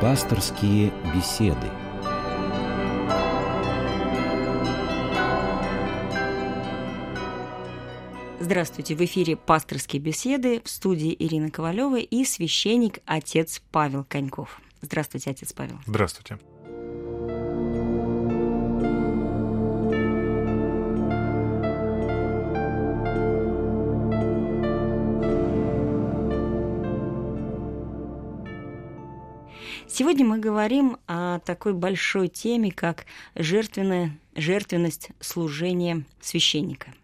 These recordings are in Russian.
Пасторские беседы. Здравствуйте, в эфире «Пасторские беседы» в студии Ирина Ковалева и священник отец Павел Коньков. Здравствуйте, отец Павел. Здравствуйте. Сегодня мы говорим о такой большой теме, как жертвенная, жертвенность служения священника.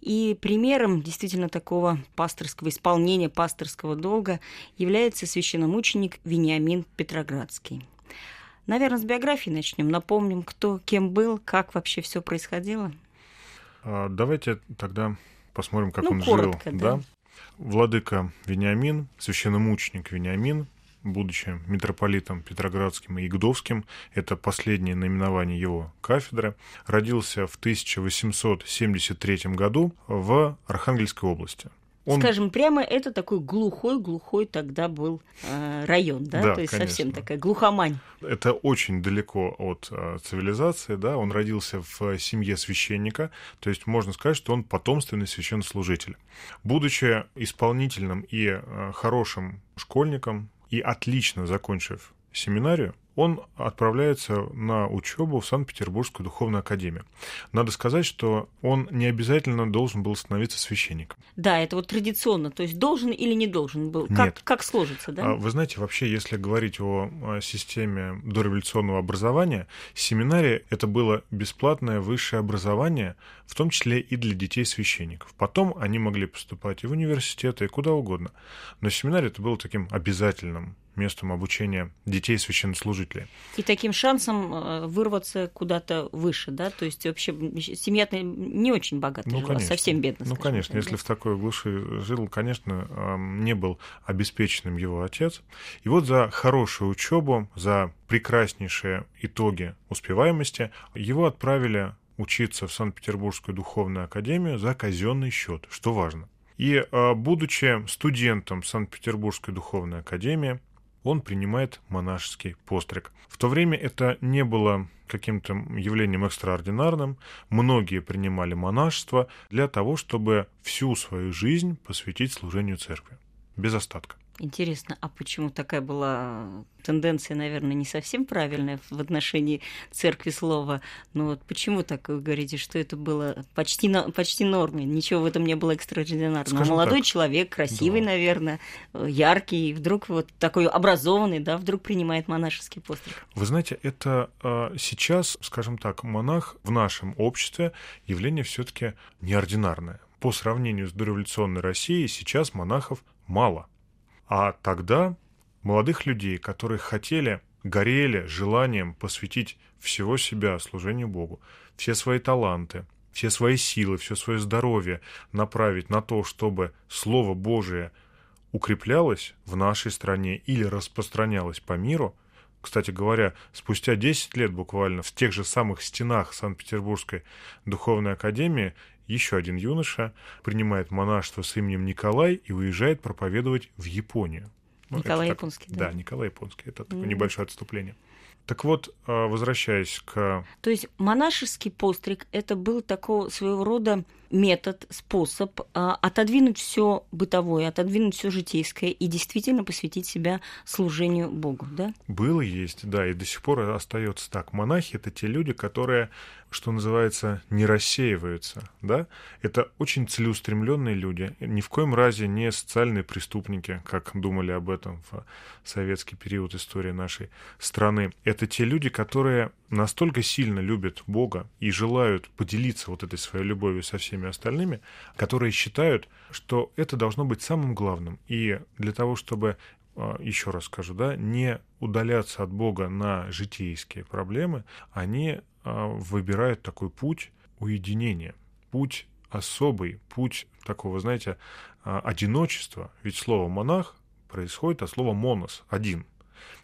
И примером действительно такого пасторского исполнения пасторского долга является священномученик Вениамин Петроградский. Наверное, с биографии начнем. Напомним, кто кем был, как вообще все происходило. А, давайте тогда посмотрим, как ну, он коротко, жил. Да. Да? Владыка Вениамин, священномученик Вениамин, будучи митрополитом Петроградским и Игдовским, это последнее наименование его кафедры, родился в 1873 году в Архангельской области. Он... Скажем прямо, это такой глухой-глухой тогда был э, район, да? да То есть конечно. совсем такая глухомань. Это очень далеко от э, цивилизации, да? Он родился в семье священника, то есть можно сказать, что он потомственный священнослужитель. Будучи исполнительным и э, хорошим школьником, и отлично закончив семинарию, он отправляется на учебу в Санкт-Петербургскую духовную академию. Надо сказать, что он не обязательно должен был становиться священником. Да, это вот традиционно, то есть должен или не должен был. Как, Нет. как сложится, да? Вы знаете, вообще, если говорить о системе дореволюционного образования, семинария – это было бесплатное высшее образование, в том числе и для детей священников. Потом они могли поступать и в университеты, и куда угодно. Но семинария – это было таким обязательным местом обучения детей священнослужителей. И таким шансом э, вырваться куда-то выше, да? То есть вообще семья не очень богатая ну, жила, конечно. совсем бедная. Ну, конечно, так, если да? в такой глуши жил, конечно, не был обеспеченным его отец. И вот за хорошую учебу, за прекраснейшие итоги успеваемости его отправили учиться в Санкт-Петербургскую духовную академию за казенный счет, что важно. И будучи студентом Санкт-Петербургской духовной академии, он принимает монашеский постриг. В то время это не было каким-то явлением экстраординарным. Многие принимали монашество для того, чтобы всю свою жизнь посвятить служению церкви. Без остатка. Интересно, а почему такая была тенденция, наверное, не совсем правильная в отношении церкви слова? Но вот почему так вы говорите, что это было почти, почти нормой, ничего в этом не было экстраординарного? Скажем Молодой так, человек, красивый, да. наверное, яркий, и вдруг вот такой образованный, да, вдруг принимает монашеский постриг. Вы знаете, это э, сейчас, скажем так, монах в нашем обществе явление все-таки неординарное. По сравнению с дореволюционной Россией сейчас монахов мало. А тогда молодых людей, которые хотели, горели желанием посвятить всего себя служению Богу, все свои таланты, все свои силы, все свое здоровье направить на то, чтобы Слово Божие укреплялось в нашей стране или распространялось по миру, кстати говоря, спустя 10 лет буквально в тех же самых стенах Санкт-Петербургской духовной академии еще один юноша принимает монашество с именем Николай и уезжает проповедовать в Японию. Николай так, Японский, да? да. Николай Японский. Это такое Mm. небольшое отступление. Так вот, а, возвращаясь к... То есть монашеский постриг это был такого своего рода метод, способ а, отодвинуть все бытовое, отодвинуть все житейское и действительно посвятить себя служению Богу, да? Было, есть, да, и до сих пор остается так. Монахи это те люди, которые, что называется, не рассеиваются, да? Это очень целеустремленные люди, ни в коем разе не социальные преступники, как думали об этом в советский период истории нашей страны. Это те люди, которые настолько сильно любят Бога и желают поделиться вот этой своей любовью со всеми остальными, которые считают, что это должно быть самым главным. И для того, чтобы еще раз скажу, да, не удаляться от Бога на житейские проблемы, они выбирают такой путь уединения, путь особый, путь такого, знаете, одиночества. Ведь слово монах происходит от слова монос, один.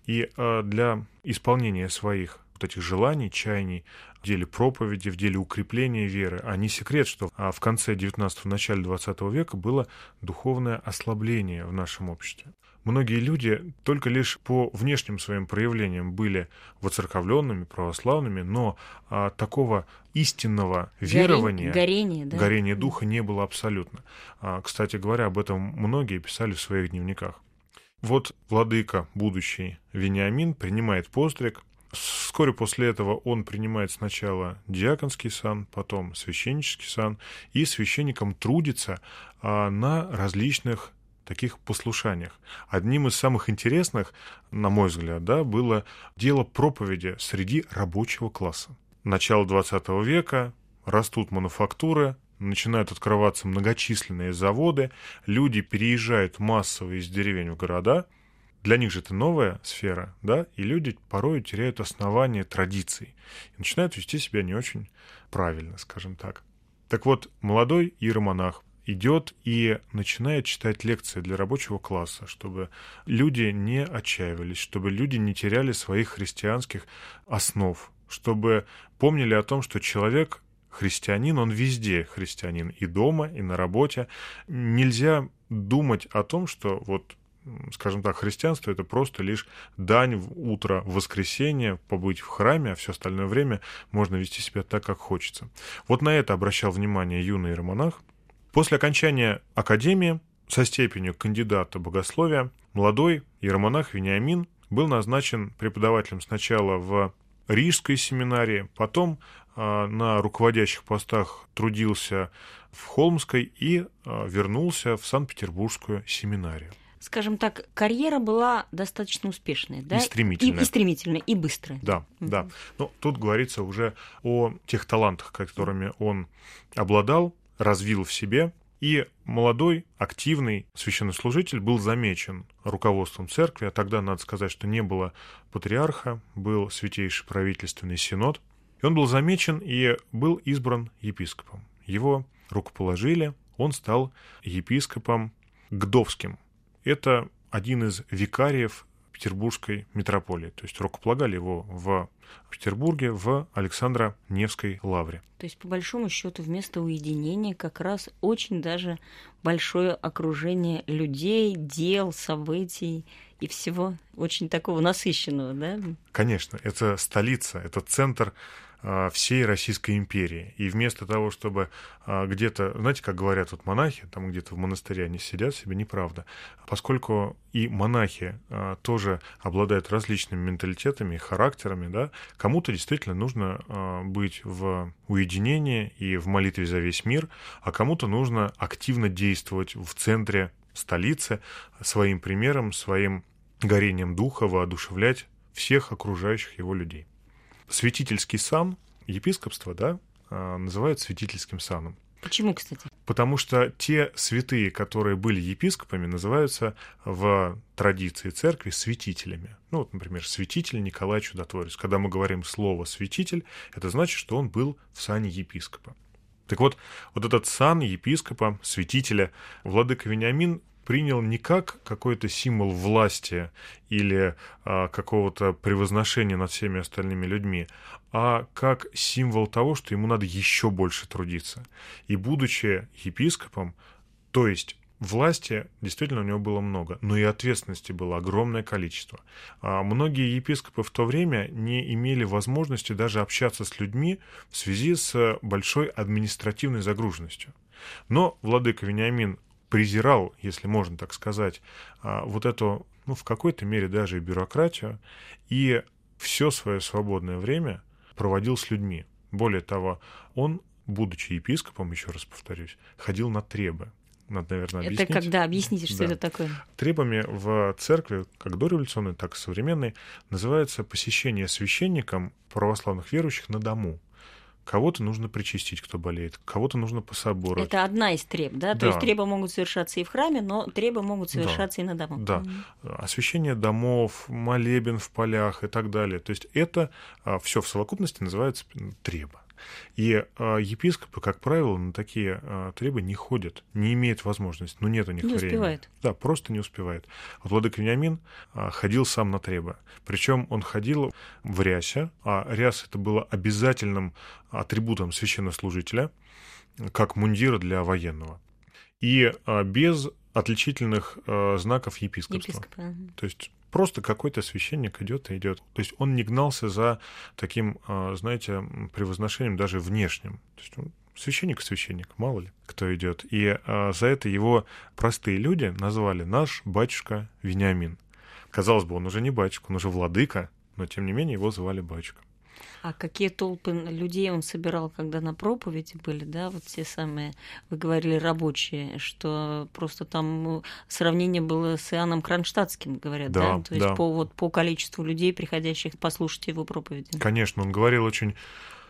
И для исполнения своих вот этих желаний, чаяний в деле проповеди, в деле укрепления веры, а не секрет, что в конце 19-го, начале 20 века было духовное ослабление в нашем обществе. многие люди только лишь по внешним своим проявлениям были воцерковленными, православными, но а, такого истинного верования, горение, да? горения духа не было абсолютно. А, кстати говоря, об этом многие писали в своих дневниках. Вот владыка, будущий Вениамин, принимает постриг, Вскоре после этого он принимает сначала диаконский сан, потом священнический сан, и священником трудится а, на различных таких послушаниях. Одним из самых интересных, на мой взгляд, да, было дело проповеди среди рабочего класса. Начало 20 века, растут мануфактуры, начинают открываться многочисленные заводы, люди переезжают массово из деревень в города – для них же это новая сфера, да, и люди порой теряют основание традиций и начинают вести себя не очень правильно, скажем так. Так вот, молодой иеромонах идет и начинает читать лекции для рабочего класса, чтобы люди не отчаивались, чтобы люди не теряли своих христианских основ, чтобы помнили о том, что человек христианин, он везде христианин, и дома, и на работе. Нельзя думать о том, что вот скажем так, христианство это просто лишь дань в утро воскресенья, побыть в храме, а все остальное время можно вести себя так, как хочется. Вот на это обращал внимание юный романах. После окончания академии со степенью кандидата богословия молодой иеромонах Вениамин был назначен преподавателем сначала в Рижской семинарии, потом э, на руководящих постах трудился в Холмской и э, вернулся в Санкт-Петербургскую семинарию скажем так, карьера была достаточно успешная, да? И стремительная. И, и стремительная, и быстрая. Да, угу. да. Но тут говорится уже о тех талантах, которыми он обладал, развил в себе. И молодой, активный священнослужитель был замечен руководством церкви, а тогда, надо сказать, что не было патриарха, был святейший правительственный синод. И он был замечен и был избран епископом. Его рукоположили, он стал епископом Гдовским, это один из викариев Петербургской митрополии. То есть рукополагали его в Петербурге в Александра Невской лавре. То есть, по большому счету, вместо уединения как раз очень даже большое окружение людей, дел, событий и всего очень такого насыщенного, да? Конечно, это столица, это центр всей Российской империи. И вместо того, чтобы а, где-то, знаете, как говорят вот монахи, там где-то в монастыре они сидят себе, неправда. Поскольку и монахи а, тоже обладают различными менталитетами характерами, да, кому-то действительно нужно быть в уединении и в молитве за весь мир, а кому-то нужно активно действовать в центре столицы своим примером, своим горением духа воодушевлять всех окружающих его людей святительский сан, епископство, да, а, называют святительским саном. Почему, кстати? Потому что те святые, которые были епископами, называются в традиции церкви святителями. Ну, вот, например, святитель Николай Чудотворец. Когда мы говорим слово «святитель», это значит, что он был в сане епископа. Так вот, вот этот сан епископа, святителя, владыка Вениамин принял не как какой-то символ власти или а, какого-то превозношения над всеми остальными людьми, а как символ того, что ему надо еще больше трудиться. И будучи епископом, то есть Власти действительно у него было много, но и ответственности было огромное количество. А многие епископы в то время не имели возможности даже общаться с людьми в связи с большой административной загруженностью. Но владыка Вениамин презирал, если можно так сказать, а, вот эту, ну, в какой-то мере даже и бюрократию, и все свое свободное время проводил с людьми. Более того, он, будучи епископом, еще раз повторюсь, ходил на требы. Надо, наверное, объяснить. Это когда? Объясните, что да. это такое. Требами в церкви, как дореволюционной, так и современной, называется посещение священником православных верующих на дому. Кого-то нужно причастить, кто болеет, кого-то нужно по собору. Это одна из треб, да? да? То есть требы могут совершаться и в храме, но требы могут совершаться да. и на дому. Да. Mm-hmm. Освещение домов, молебен в полях и так далее. То есть это а, все в совокупности называется треба. И э, епископы, как правило, на такие э, требы не ходят, не имеют возможности, ну нет у них не времени. успевает. Да, просто не успевает. Вот Владыка Вениамин э, ходил сам на требы. Причем он ходил в рясе, а ряс это было обязательным атрибутом священнослужителя, как мундира для военного. И э, без отличительных э, знаков епископства. Епископа. То есть просто какой-то священник идет и идет. То есть он не гнался за таким, э, знаете, превозношением даже внешним. То есть он священник священник, мало ли кто идет. И э, за это его простые люди назвали наш батюшка Вениамин. Казалось бы, он уже не батюшка, он уже владыка, но тем не менее его звали батюшка. А какие толпы людей он собирал, когда на проповеди были, да, вот те самые, вы говорили, рабочие, что просто там ну, сравнение было с Иоанном Кронштадтским, говорят, да? Да, То есть да. по, вот, по количеству людей, приходящих послушать его проповеди. Конечно, он говорил очень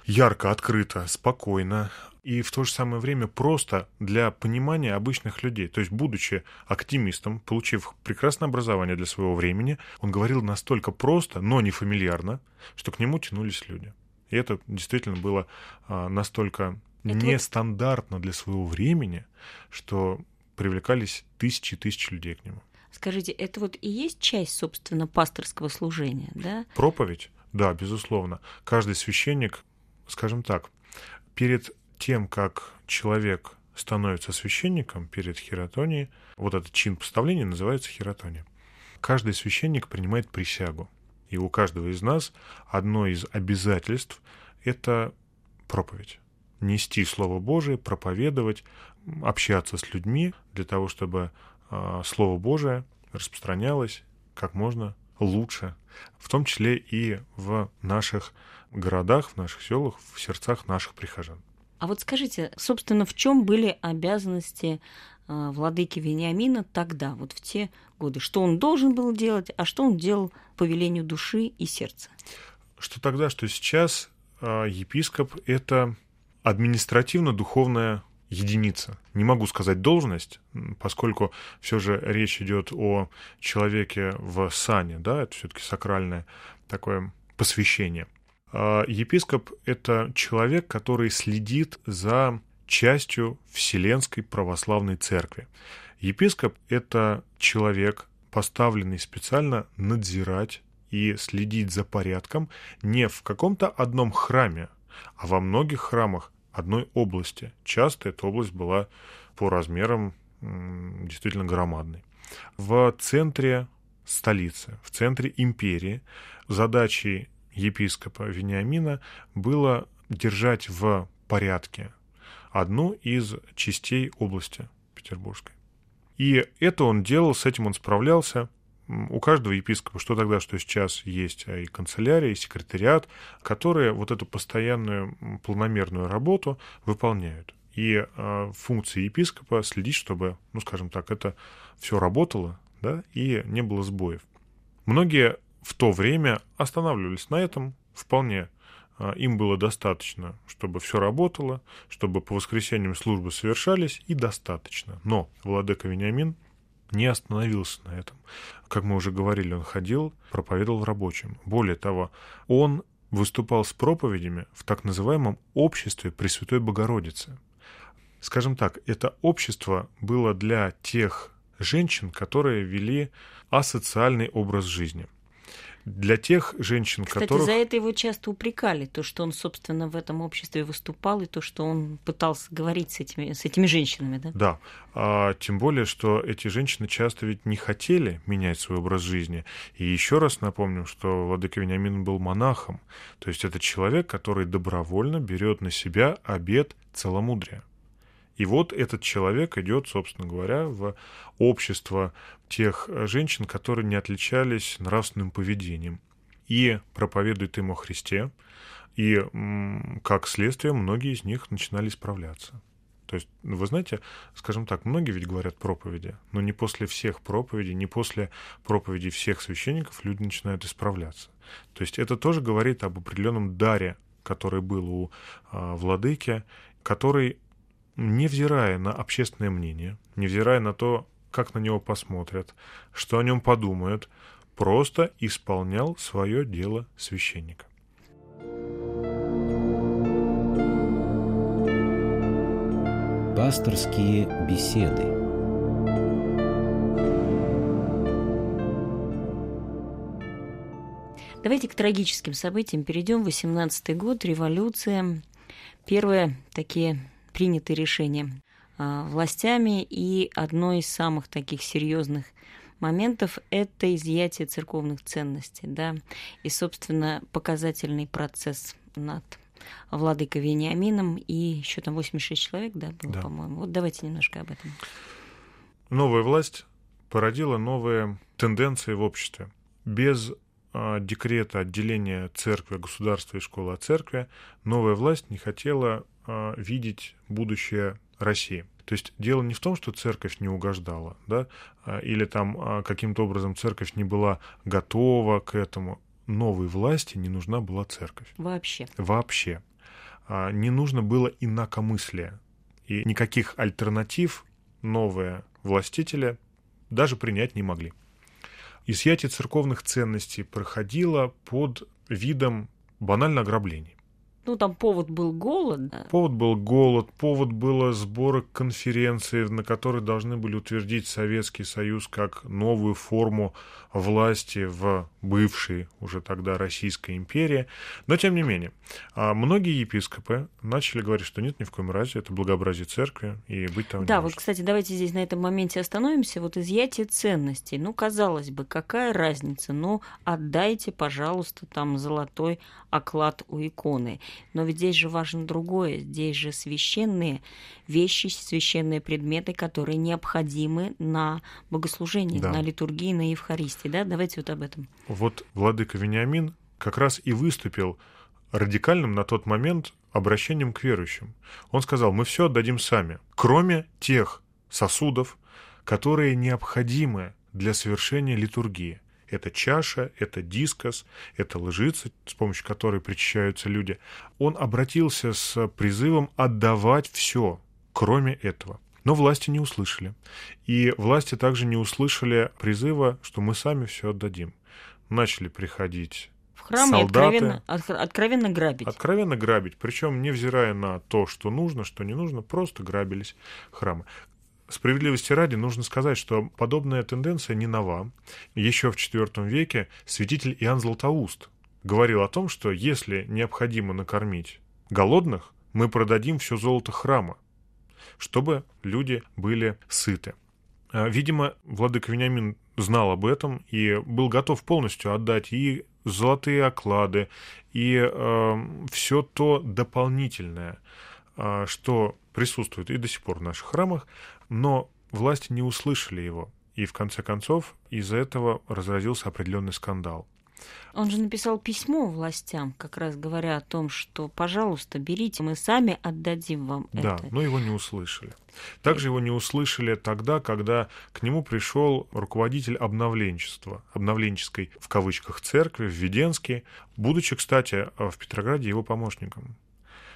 ярко, открыто, спокойно и в то же самое время просто для понимания обычных людей. То есть, будучи оптимистом, получив прекрасное образование для своего времени, он говорил настолько просто, но не фамильярно, что к нему тянулись люди. И это действительно было а, настолько Это нестандартно для своего времени, что привлекались тысячи и тысячи людей к нему. Скажите, это вот и есть часть, собственно, пасторского служения, да? Проповедь? Да, безусловно. Каждый священник, скажем так, перед тем, как человек становится священником перед хератонией, вот этот чин поставления называется хератония. Каждый священник принимает присягу. И у каждого из нас одно из обязательств – это проповедь. Нести Слово Божие, проповедовать, общаться с людьми для того, чтобы э, Слово Божие распространялось как можно лучше, в том числе и в наших городах, в наших селах, в сердцах наших прихожан. А вот скажите, собственно, в чем были обязанности э, владыки Вениамина тогда, вот в те годы? Что он должен был делать, а что он делал по велению души и сердца? Что тогда, что сейчас э, епископ — это административно-духовная единица. Не могу сказать должность, поскольку все же речь идет о человеке в сане, да, это все-таки сакральное такое посвящение. А епископ — это человек, который следит за частью Вселенской православной церкви. Епископ — это человек, поставленный специально надзирать и следить за порядком не в каком-то одном храме, а во многих храмах одной области. Часто эта область была по размерам действительно громадной. В центре столицы, в центре империи задачей епископа Вениамина было держать в порядке одну из частей области Петербургской. И это он делал, с этим он справлялся. У каждого епископа, что тогда, что сейчас, есть и канцелярия, и секретариат, которые вот эту постоянную планомерную работу выполняют. И э, функция епископа следить, чтобы, ну, скажем так, это все работало, да, и не было сбоев. Многие в то время останавливались на этом вполне. А, им было достаточно, чтобы все работало, чтобы по воскресеньям службы совершались, и достаточно. Но Владыка Вениамин не остановился на этом. Как мы уже говорили, он ходил, проповедовал в рабочем. Более того, он выступал с проповедями в так называемом обществе Пресвятой Богородицы. Скажем так, это общество было для тех женщин, которые вели асоциальный образ жизни – для тех женщин, Кстати, которых... за это его часто упрекали, то, что он, собственно, в этом обществе выступал, и то, что он пытался говорить с этими, с этими женщинами, да? Да, а, тем более, что эти женщины часто ведь не хотели менять свой образ жизни. И еще раз напомним, что Владыка Вениамин был монахом, то есть это человек, который добровольно берет на себя обет целомудрия. И вот этот человек идет, собственно говоря, в общество тех женщин, которые не отличались нравственным поведением, и проповедует им о Христе, и как следствие многие из них начинали исправляться. То есть, вы знаете, скажем так, многие ведь говорят проповеди, но не после всех проповедей, не после проповедей всех священников люди начинают исправляться. То есть это тоже говорит об определенном даре, который был у э, владыки, который невзирая на общественное мнение, невзирая на то, как на него посмотрят, что о нем подумают, просто исполнял свое дело священника. Пасторские беседы. Давайте к трагическим событиям перейдем. 18-й год, революция. Первые такие принятые решения. властями, и одно из самых таких серьезных моментов – это изъятие церковных ценностей, да, и, собственно, показательный процесс над владыкой Вениамином, и еще там 86 человек, да, было, да. по-моему. Вот давайте немножко об этом. Новая власть породила новые тенденции в обществе. Без а, декрета отделения церкви, государства и школы от церкви новая власть не хотела а, видеть будущее России. То есть дело не в том, что церковь не угождала, да, а, или там а, каким-то образом церковь не была готова к этому. Новой власти не нужна была церковь. Вообще. Вообще. Не нужно было инакомыслия. И никаких альтернатив новые властители даже принять не могли. Изъятие церковных ценностей проходило под видом банально ограблений. Ну, там повод был голод. Повод был голод, повод было сбора конференции, на которой должны были утвердить Советский Союз как новую форму власти в бывшей уже тогда Российской империи. Но, тем не менее, а, многие епископы начали говорить, что нет, ни в коем разе, это благообразие церкви, и быть там Да, вот, кстати, давайте здесь на этом моменте остановимся. Вот изъятие ценностей. Ну, казалось бы, какая разница? Ну, отдайте, пожалуйста, там золотой оклад у иконы. Но ведь здесь же важно другое. Здесь же священные вещи, священные предметы, которые необходимы на богослужение, да. на литургии, на Евхаристии. Да? Давайте вот об этом. Вот владыка Вениамин как раз и выступил радикальным на тот момент обращением к верующим. Он сказал, мы все отдадим сами, кроме тех сосудов, которые необходимы для совершения литургии. Это чаша, это дискос, это лжица, с помощью которой причащаются люди. Он обратился с призывом отдавать все, кроме этого. Но власти не услышали. И власти также не услышали призыва, что мы сами все отдадим. Начали приходить в храм солдаты, откровенно, откровенно грабить. Откровенно грабить. Причем, невзирая на то, что нужно, что не нужно, просто грабились храмы. Справедливости ради нужно сказать, что подобная тенденция не нова. Еще в IV веке святитель Иоанн Златоуст говорил о том, что если необходимо накормить голодных, мы продадим все золото храма, чтобы люди были сыты. А, видимо, владыка Вениамин знал об этом и был готов полностью отдать и золотые оклады, и э, все то дополнительное, э, что присутствует и до сих пор в наших храмах, но власти не услышали его. И в конце концов из-за этого разразился определенный скандал. Он же написал письмо властям, как раз говоря о том, что, пожалуйста, берите, мы сами отдадим вам да, это. Да, но его не услышали. Также его не услышали тогда, когда к нему пришел руководитель обновленчества, обновленческой в кавычках церкви в Веденске, будучи, кстати, в Петрограде его помощником.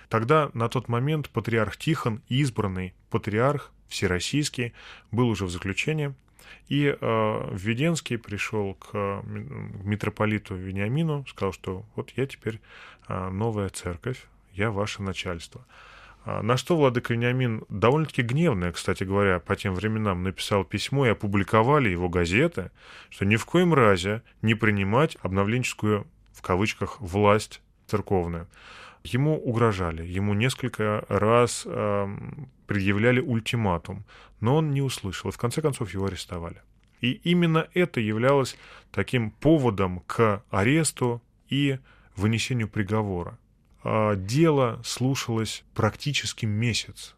Тогда на тот момент патриарх Тихон, избранный патриарх всероссийский, был уже в заключении, и э, Введенский пришел к э, митрополиту Вениамину, сказал, что вот я теперь э, новая церковь, я ваше начальство. А, на что владыка Вениамин, довольно-таки гневное, кстати говоря, по тем временам, написал письмо и опубликовали его газеты, что ни в коем разе не принимать обновленческую, в кавычках, власть церковную. Ему угрожали, ему несколько раз э, предъявляли ультиматум, но он не услышал, и в конце концов его арестовали. И именно это являлось таким поводом к аресту и вынесению приговора. А дело слушалось практически месяц.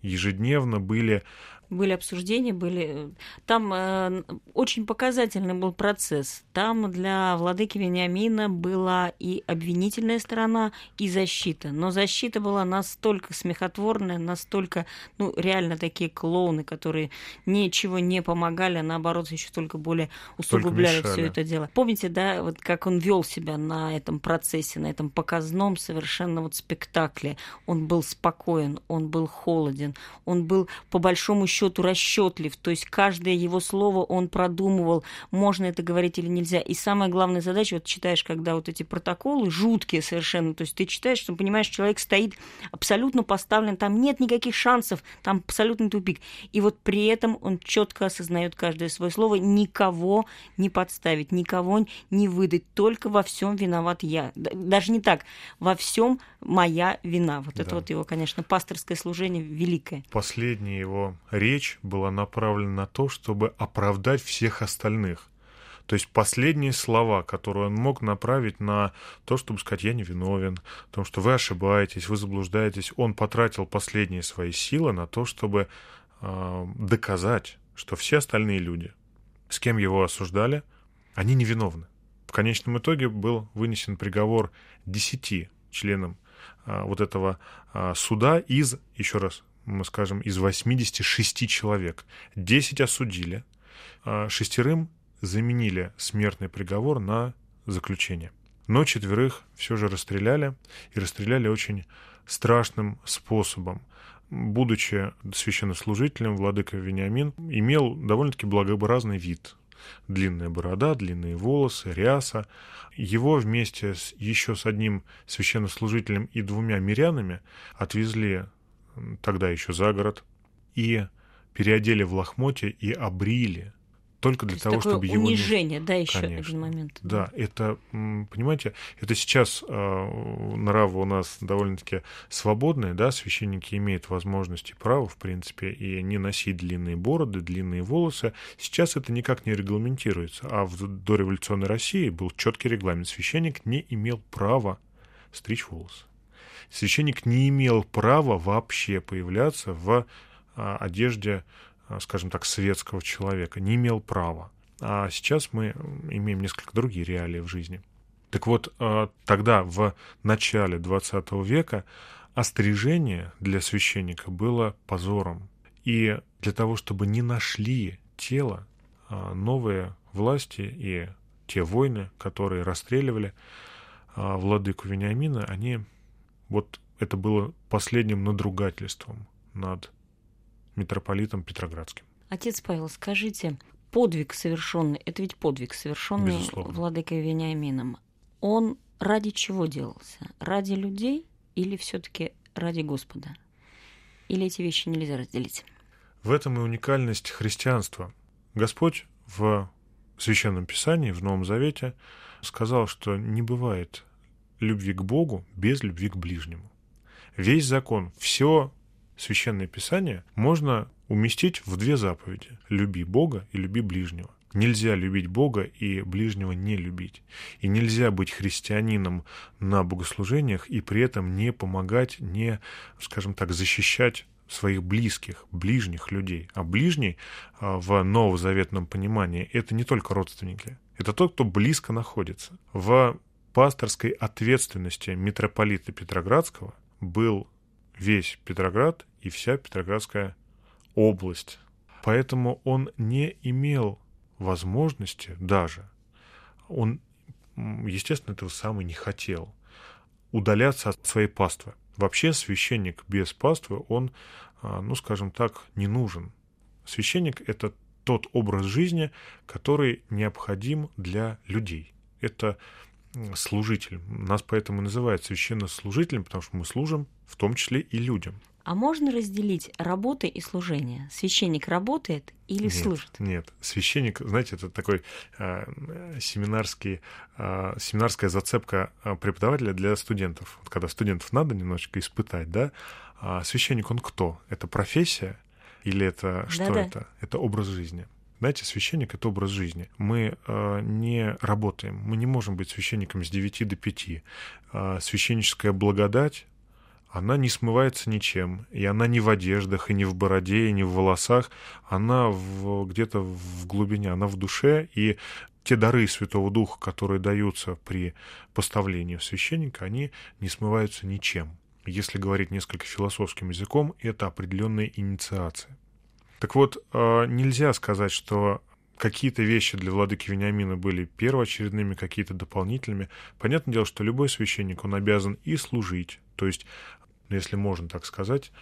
Ежедневно были были обсуждения, были... Там э, очень показательный был процесс. Там для владыки Вениамина была и обвинительная сторона, и защита. Но защита была настолько смехотворная, настолько, ну, реально такие клоуны, которые ничего не помогали, а наоборот, еще только более усугубляли все это дело. Помните, да, вот как он вел себя на этом процессе, на этом показном совершенно вот спектакле. Он был спокоен, он был холоден, он был по большому счету расчетлив, то есть каждое его слово он продумывал, можно это говорить или нельзя. И самая главная задача, вот читаешь, когда вот эти протоколы жуткие совершенно, то есть ты читаешь, что понимаешь, человек стоит абсолютно поставлен, там нет никаких шансов, там абсолютный тупик. И вот при этом он четко осознает каждое свое слово, никого не подставить, никого не выдать, только во всем виноват я. Даже не так, во всем моя вина. Вот да. это вот его, конечно, пасторское служение великое. Последняя его речь была направлена на то, чтобы оправдать всех остальных. То есть последние слова, которые он мог направить на то, чтобы сказать «я не виновен», о том, что вы ошибаетесь, вы заблуждаетесь, он потратил последние свои силы на то, чтобы э, доказать, что все остальные люди, с кем его осуждали, они невиновны. В конечном итоге был вынесен приговор десяти членам а, вот этого а, суда из, еще раз скажем, из 86 человек. 10 осудили, а шестерым заменили смертный приговор на заключение. Но четверых все же расстреляли, и расстреляли очень страшным способом. Будучи священнослужителем, владыка Вениамин имел довольно-таки благообразный вид длинная борода, длинные волосы, ряса. Его вместе с, еще с одним священнослужителем и двумя мирянами отвезли тогда еще за город и переодели в лохмотье и обрили только для То того, чтобы его... унижение, да, еще Конечно. один момент. Да, это, понимаете, это сейчас э, нравы у нас довольно-таки свободные, да, священники имеют возможность и право, в принципе, и не носить длинные бороды, длинные волосы. Сейчас это никак не регламентируется, а в дореволюционной России был четкий регламент. Священник не имел права стричь волосы. Священник не имел права вообще появляться в а, одежде Э, скажем так, светского человека, не имел права. А сейчас мы имеем несколько другие реалии в жизни. Так вот, э, тогда, в начале 20 века, острижение для священника было позором. И для того, чтобы не нашли тело, новые власти и те войны, которые расстреливали владыку Вениамина, они вот это было последним надругательством над митрополитом Петроградским. Отец Павел, скажите, подвиг совершенный, это ведь подвиг совершенный Безусловно. владыкой Вениамином, он ради чего делался? Ради людей или все-таки ради Господа? Или эти вещи нельзя разделить? В этом и уникальность христианства. Господь в Священном Писании, в Новом Завете, сказал, что не бывает любви к Богу без любви к ближнему. Весь закон, все Священное Писание можно уместить в две заповеди – люби Бога и люби ближнего. Нельзя любить Бога и ближнего не любить. И нельзя быть христианином на богослужениях и при этом не помогать, не, скажем так, защищать своих близких, ближних людей. А ближний а, в новозаветном понимании – это не только родственники. Это тот, кто близко находится. В пасторской ответственности митрополита Петроградского был весь Петроград и вся Петроградская область. Поэтому он не имел возможности даже, он, естественно, этого сам и не хотел, удаляться от своей паствы. Вообще священник без паствы, он, а, ну, скажем так, не нужен. Священник — это тот образ жизни, который необходим для людей. Это служитель. Нас поэтому называют священнослужителем, потому что мы служим в том числе и людям. А можно разделить работы и служение? Священник работает или нет, служит? Нет, священник, знаете, это такой э, семинарский, э, семинарская зацепка а, преподавателя для студентов. Вот когда студентов надо немножечко испытать, да, а священник он кто? Это профессия или это что Да-да. это? Это образ жизни. Знаете, священник — это образ жизни. Мы э, не работаем, мы не можем быть священником с 9 до 5. Э, священническая благодать, она не смывается ничем, и она не в одеждах, и не в бороде, и не в волосах, она в, где-то в глубине, она в душе, и те дары Святого Духа, которые даются при поставлении священника, они не смываются ничем. Если говорить несколько философским языком, это определенная инициация. Так вот, э, нельзя сказать, что какие-то вещи для владыки Вениамина были первоочередными, какие-то дополнительными. Понятное дело, что любой священник, он обязан и служить, то есть, если можно так сказать,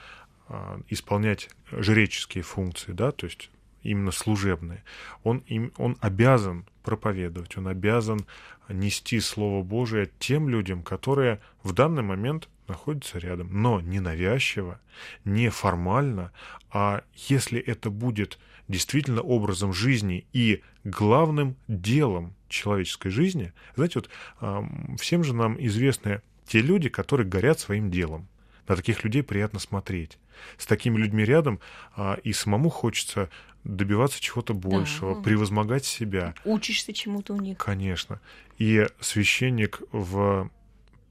а, исполнять жреческие функции, да, то есть именно служебные, он, им, он обязан проповедовать, он обязан нести Слово Божие тем людям, которые в данный момент находятся рядом, но не навязчиво, не формально, а если это будет действительно образом жизни и главным делом человеческой жизни, знаете, вот всем же нам известны те люди, которые горят своим делом. На таких людей приятно смотреть. С такими людьми рядом а, и самому хочется добиваться чего-то большего, да. превозмогать себя. Учишься чему-то у них. Конечно. И священник в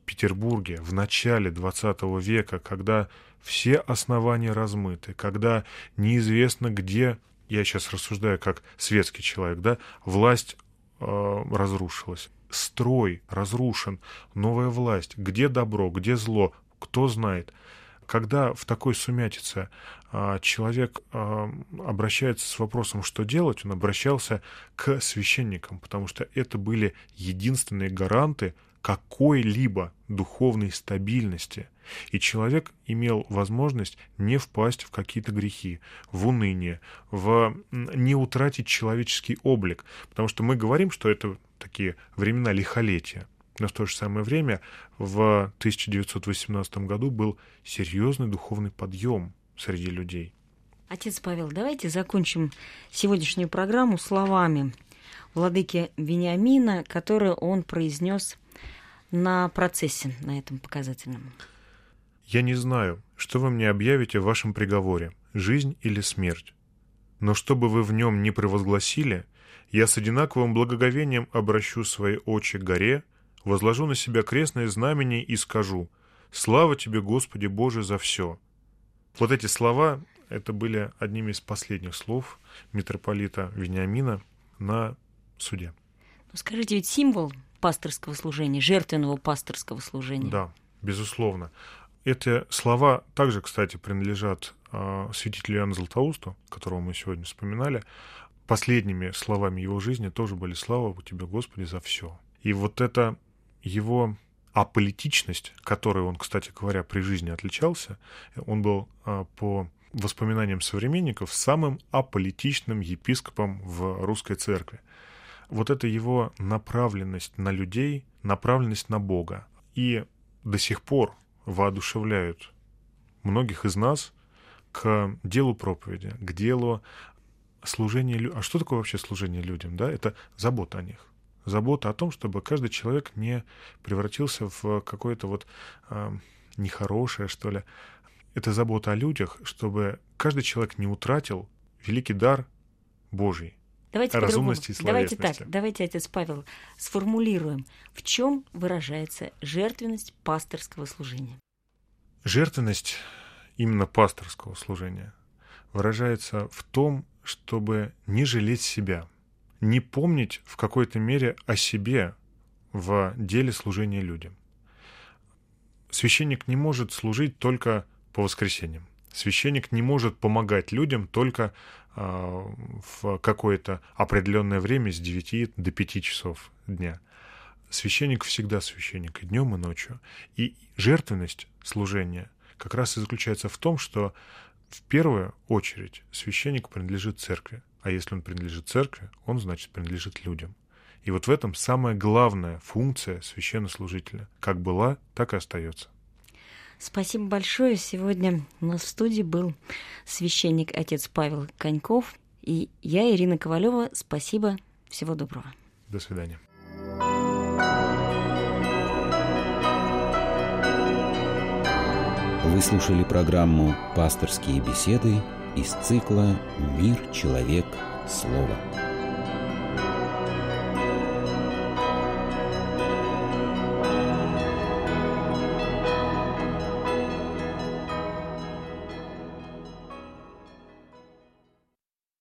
Петербурге в начале XX века, когда все основания размыты, когда неизвестно, где, я сейчас рассуждаю как светский человек, да, власть э, разрушилась, строй разрушен, новая власть, где добро, где зло, кто знает. Когда в такой сумятице а, человек а, обращается с вопросом, что делать, он обращался к священникам, потому что это были единственные гаранты какой-либо духовной стабильности. И человек имел возможность не впасть в какие-то грехи, в уныние, в не утратить человеческий облик. Потому что мы говорим, что это такие времена лихолетия. Но в то же самое время в 1918 году был серьезный духовный подъем среди людей. Отец Павел, давайте закончим сегодняшнюю программу словами владыки Вениамина, которые он произнес на процессе, на этом показательном. «Я не знаю, что вы мне объявите в вашем приговоре, жизнь или смерть. Но чтобы вы в нем не превозгласили, я с одинаковым благоговением обращу свои очи к горе, возложу на себя крестное знамение и скажу «Слава тебе, Господи Боже, за все!» Вот эти слова, это были одними из последних слов митрополита Вениамина на суде. Ну, скажите, ведь символ пасторского служения, жертвенного пасторского служения. Да, безусловно. Эти слова также, кстати, принадлежат э, святителю Иоанну Златоусту, которого мы сегодня вспоминали. Последними словами его жизни тоже были «Слава тебе, Господи, за все». И вот это его аполитичность, которой он, кстати говоря, при жизни отличался, он был а, по воспоминаниям современников самым аполитичным епископом в русской церкви. Вот это его направленность на людей, направленность на Бога. И до сих пор воодушевляют многих из нас к делу проповеди, к делу служения... А что такое вообще служение людям? Да? Это забота о них забота о том, чтобы каждый человек не превратился в какое-то вот э, нехорошее, что ли. Это забота о людях, чтобы каждый человек не утратил великий дар Божий. Давайте разумности и Давайте так, давайте, отец Павел, сформулируем, в чем выражается жертвенность пасторского служения. Жертвенность именно пасторского служения выражается в том, чтобы не жалеть себя – не помнить в какой-то мере о себе в деле служения людям. Священник не может служить только по воскресеньям. Священник не может помогать людям только в какое-то определенное время с 9 до 5 часов дня. Священник всегда священник, и днем, и ночью. И жертвенность служения как раз и заключается в том, что в первую очередь священник принадлежит церкви. А если он принадлежит церкви, он, значит, принадлежит людям. И вот в этом самая главная функция священнослужителя. Как была, так и остается. Спасибо большое. Сегодня у нас в студии был священник отец Павел Коньков. И я, Ирина Ковалева. Спасибо. Всего доброго. До свидания. Вы слушали программу «Пасторские беседы» из цикла «Мир, человек, слово».